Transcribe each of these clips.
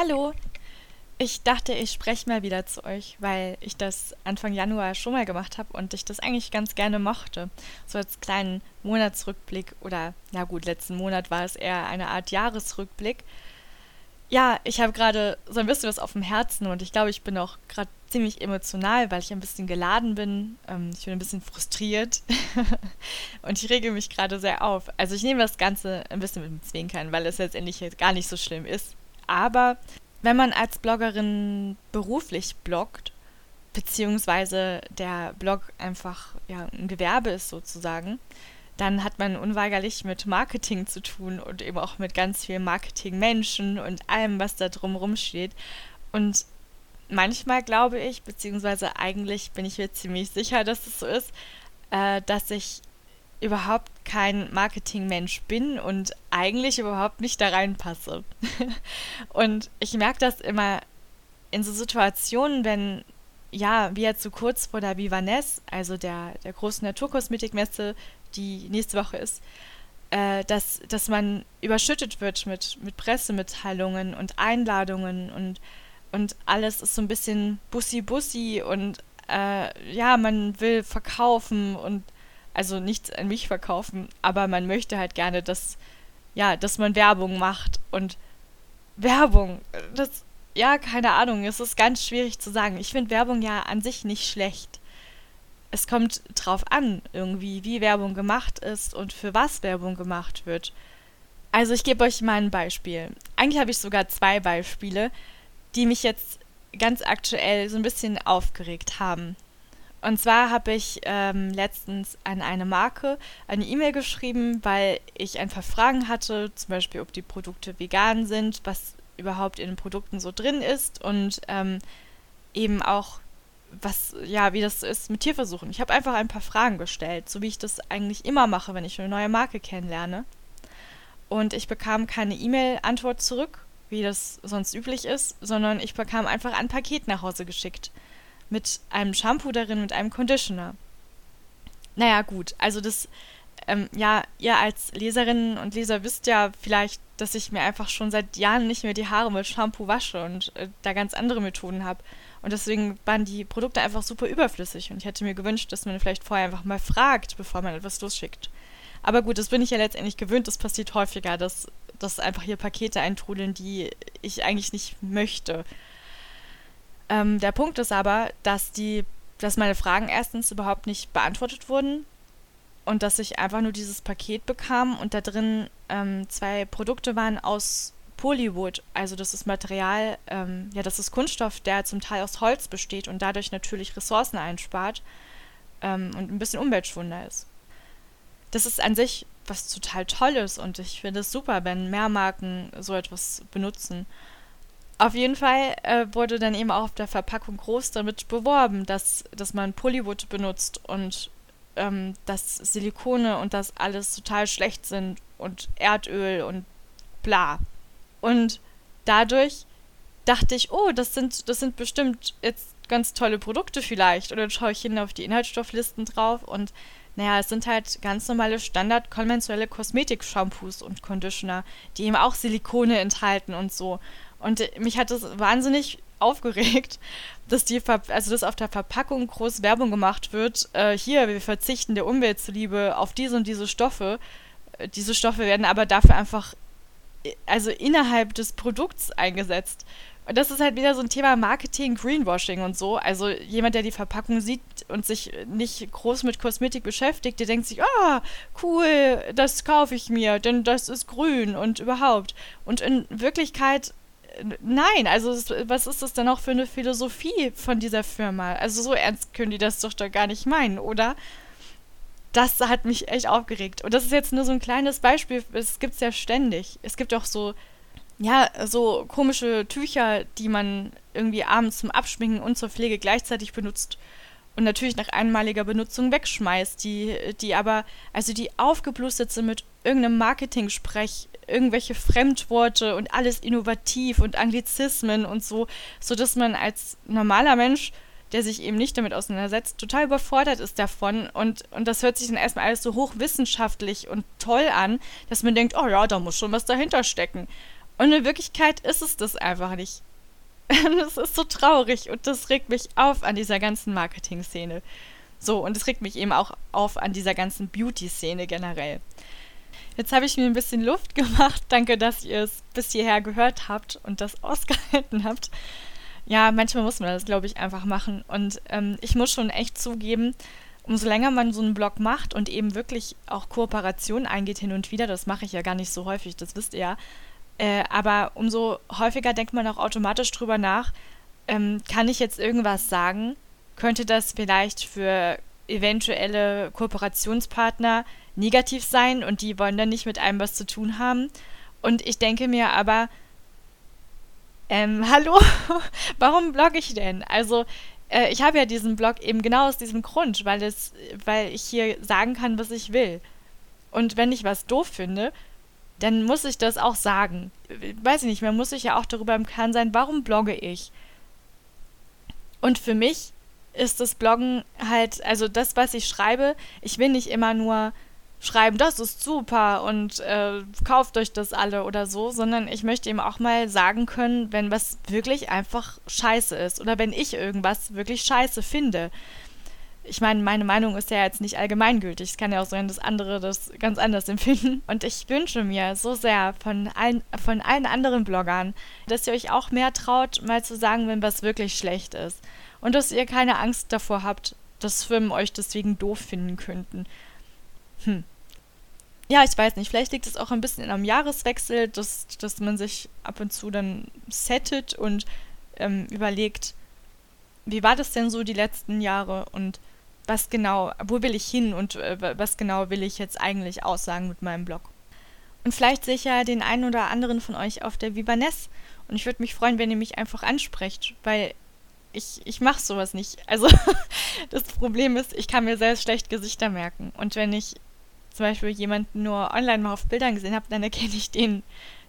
Hallo. Ich dachte, ich spreche mal wieder zu euch, weil ich das Anfang Januar schon mal gemacht habe und ich das eigentlich ganz gerne mochte. So als kleinen Monatsrückblick oder, na gut, letzten Monat war es eher eine Art Jahresrückblick. Ja, ich habe gerade so ein bisschen was auf dem Herzen und ich glaube, ich bin auch gerade ziemlich emotional, weil ich ein bisschen geladen bin. Ähm, ich bin ein bisschen frustriert und ich rege mich gerade sehr auf. Also ich nehme das Ganze ein bisschen mit dem Zwinkern, weil es letztendlich gar nicht so schlimm ist. Aber wenn man als Bloggerin beruflich bloggt, beziehungsweise der Blog einfach ja, ein Gewerbe ist sozusagen, dann hat man unweigerlich mit Marketing zu tun und eben auch mit ganz vielen Marketingmenschen und allem, was da drumherum steht. Und manchmal glaube ich, beziehungsweise eigentlich bin ich mir ziemlich sicher, dass es so ist, äh, dass ich überhaupt kein Marketingmensch bin und eigentlich überhaupt nicht da reinpasse. und ich merke das immer in so Situationen, wenn, ja, wie jetzt so kurz vor der Vivanes, also der, der großen Naturkosmetikmesse, die nächste Woche ist, äh, dass, dass man überschüttet wird mit, mit Pressemitteilungen und Einladungen und, und alles ist so ein bisschen bussi-bussi und äh, ja, man will verkaufen und also nichts an mich verkaufen, aber man möchte halt gerne, dass, ja, dass man Werbung macht und Werbung, das, ja, keine Ahnung, es ist ganz schwierig zu sagen. Ich finde Werbung ja an sich nicht schlecht. Es kommt drauf an, irgendwie, wie Werbung gemacht ist und für was Werbung gemacht wird. Also ich gebe euch mal ein Beispiel. Eigentlich habe ich sogar zwei Beispiele, die mich jetzt ganz aktuell so ein bisschen aufgeregt haben. Und zwar habe ich ähm, letztens an eine Marke eine E-Mail geschrieben, weil ich ein paar Fragen hatte, zum Beispiel, ob die Produkte vegan sind, was überhaupt in den Produkten so drin ist und ähm, eben auch, was, ja, wie das ist mit Tierversuchen. Ich habe einfach ein paar Fragen gestellt, so wie ich das eigentlich immer mache, wenn ich eine neue Marke kennenlerne. Und ich bekam keine E-Mail-Antwort zurück, wie das sonst üblich ist, sondern ich bekam einfach ein Paket nach Hause geschickt mit einem Shampoo darin, mit einem Conditioner. Naja, gut, also das, ähm, ja, ihr als Leserinnen und Leser wisst ja vielleicht, dass ich mir einfach schon seit Jahren nicht mehr die Haare mit Shampoo wasche und äh, da ganz andere Methoden habe. Und deswegen waren die Produkte einfach super überflüssig und ich hätte mir gewünscht, dass man vielleicht vorher einfach mal fragt, bevor man etwas losschickt. Aber gut, das bin ich ja letztendlich gewöhnt, das passiert häufiger, dass, dass einfach hier Pakete eintrudeln, die ich eigentlich nicht möchte. Ähm, der Punkt ist aber, dass die, dass meine Fragen erstens überhaupt nicht beantwortet wurden und dass ich einfach nur dieses Paket bekam und da drin ähm, zwei Produkte waren aus Polywood, also das ist Material, ähm, ja, das ist Kunststoff, der zum Teil aus Holz besteht und dadurch natürlich Ressourcen einspart ähm, und ein bisschen umweltschwunder ist. Das ist an sich was total Tolles und ich finde es super, wenn mehr Marken so etwas benutzen. Auf jeden Fall äh, wurde dann eben auch auf der Verpackung groß damit beworben, dass, dass man Polywood benutzt und ähm, dass Silikone und das alles total schlecht sind und Erdöl und bla. Und dadurch dachte ich, oh, das sind, das sind bestimmt jetzt ganz tolle Produkte vielleicht. Oder schaue ich hin auf die Inhaltsstofflisten drauf und naja, es sind halt ganz normale Standard konventionelle Kosmetik-Shampoos und Conditioner, die eben auch Silikone enthalten und so. Und mich hat das wahnsinnig aufgeregt, dass die Ver also dass auf der Verpackung groß Werbung gemacht wird. Äh, hier, wir verzichten der Umwelt zuliebe auf diese und diese Stoffe. Äh, diese Stoffe werden aber dafür einfach äh, also innerhalb des Produkts eingesetzt. Und das ist halt wieder so ein Thema Marketing, Greenwashing und so. Also jemand, der die Verpackung sieht und sich nicht groß mit Kosmetik beschäftigt, der denkt sich, ah, cool, das kaufe ich mir, denn das ist grün und überhaupt. Und in Wirklichkeit nein, also was ist das denn auch für eine Philosophie von dieser Firma? Also so ernst können die das doch da gar nicht meinen, oder? Das hat mich echt aufgeregt. Und das ist jetzt nur so ein kleines Beispiel, es gibt es ja ständig. Es gibt auch so, ja, so komische Tücher, die man irgendwie abends zum Abschminken und zur Pflege gleichzeitig benutzt und natürlich nach einmaliger Benutzung wegschmeißt, die, die aber, also die aufgeblustet sind mit irgendeinem Marketing-Sprech, irgendwelche Fremdworte und alles innovativ und Anglizismen und so, sodass man als normaler Mensch, der sich eben nicht damit auseinandersetzt, total überfordert ist davon und, und das hört sich dann erstmal alles so hochwissenschaftlich und toll an, dass man denkt, oh ja, da muss schon was dahinter stecken. Und in Wirklichkeit ist es das einfach nicht. das ist so traurig und das regt mich auf an dieser ganzen Marketing-Szene. So, und es regt mich eben auch auf an dieser ganzen Beauty-Szene generell. Jetzt habe ich mir ein bisschen Luft gemacht. Danke, dass ihr es bis hierher gehört habt und das ausgehalten habt. Ja, manchmal muss man das, glaube ich, einfach machen. Und ähm, ich muss schon echt zugeben, umso länger man so einen Blog macht und eben wirklich auch Kooperation eingeht hin und wieder, das mache ich ja gar nicht so häufig, das wisst ihr ja, äh, aber umso häufiger denkt man auch automatisch drüber nach, ähm, kann ich jetzt irgendwas sagen? Könnte das vielleicht für eventuelle Kooperationspartner negativ sein und die wollen dann nicht mit einem was zu tun haben? Und ich denke mir aber, ähm, hallo, warum blogge ich denn? Also, äh, ich habe ja diesen Blog eben genau aus diesem Grund, weil es, weil ich hier sagen kann, was ich will. Und wenn ich was doof finde, dann muss ich das auch sagen. Weiß ich nicht, man muss sich ja auch darüber im Klaren sein, warum blogge ich? Und für mich ist das Bloggen halt, also das, was ich schreibe, ich will nicht immer nur schreiben, das ist super und äh, kauft euch das alle oder so, sondern ich möchte ihm auch mal sagen können, wenn was wirklich einfach scheiße ist oder wenn ich irgendwas wirklich scheiße finde. Ich meine, meine Meinung ist ja jetzt nicht allgemeingültig. Es kann ja auch sein, dass andere das ganz anders empfinden. Und ich wünsche mir so sehr von allen, von allen anderen Bloggern, dass ihr euch auch mehr traut, mal zu sagen, wenn was wirklich schlecht ist. Und dass ihr keine Angst davor habt, dass Firmen euch deswegen doof finden könnten. Hm. Ja, ich weiß nicht. Vielleicht liegt es auch ein bisschen am Jahreswechsel, dass, dass man sich ab und zu dann settet und ähm, überlegt, wie war das denn so die letzten Jahre und was genau, wo will ich hin und äh, was genau will ich jetzt eigentlich aussagen mit meinem Blog. Und vielleicht sehe ich ja den einen oder anderen von euch auf der Vivaness und ich würde mich freuen, wenn ihr mich einfach ansprecht, weil ich, ich mache sowas nicht. Also das Problem ist, ich kann mir selbst schlecht Gesichter merken. Und wenn ich zum Beispiel jemanden nur online mal auf Bildern gesehen habe, dann erkenne ich den,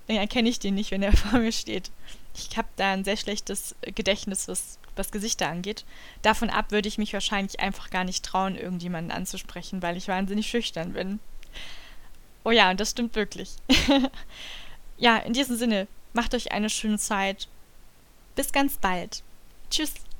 dann erkenne ich den nicht, wenn er vor mir steht. Ich habe da ein sehr schlechtes Gedächtnis, was, was Gesichter angeht. Davon ab würde ich mich wahrscheinlich einfach gar nicht trauen, irgendjemanden anzusprechen, weil ich wahnsinnig schüchtern bin. Oh ja, und das stimmt wirklich. ja, in diesem Sinne, macht euch eine schöne Zeit. Bis ganz bald. Tschüss.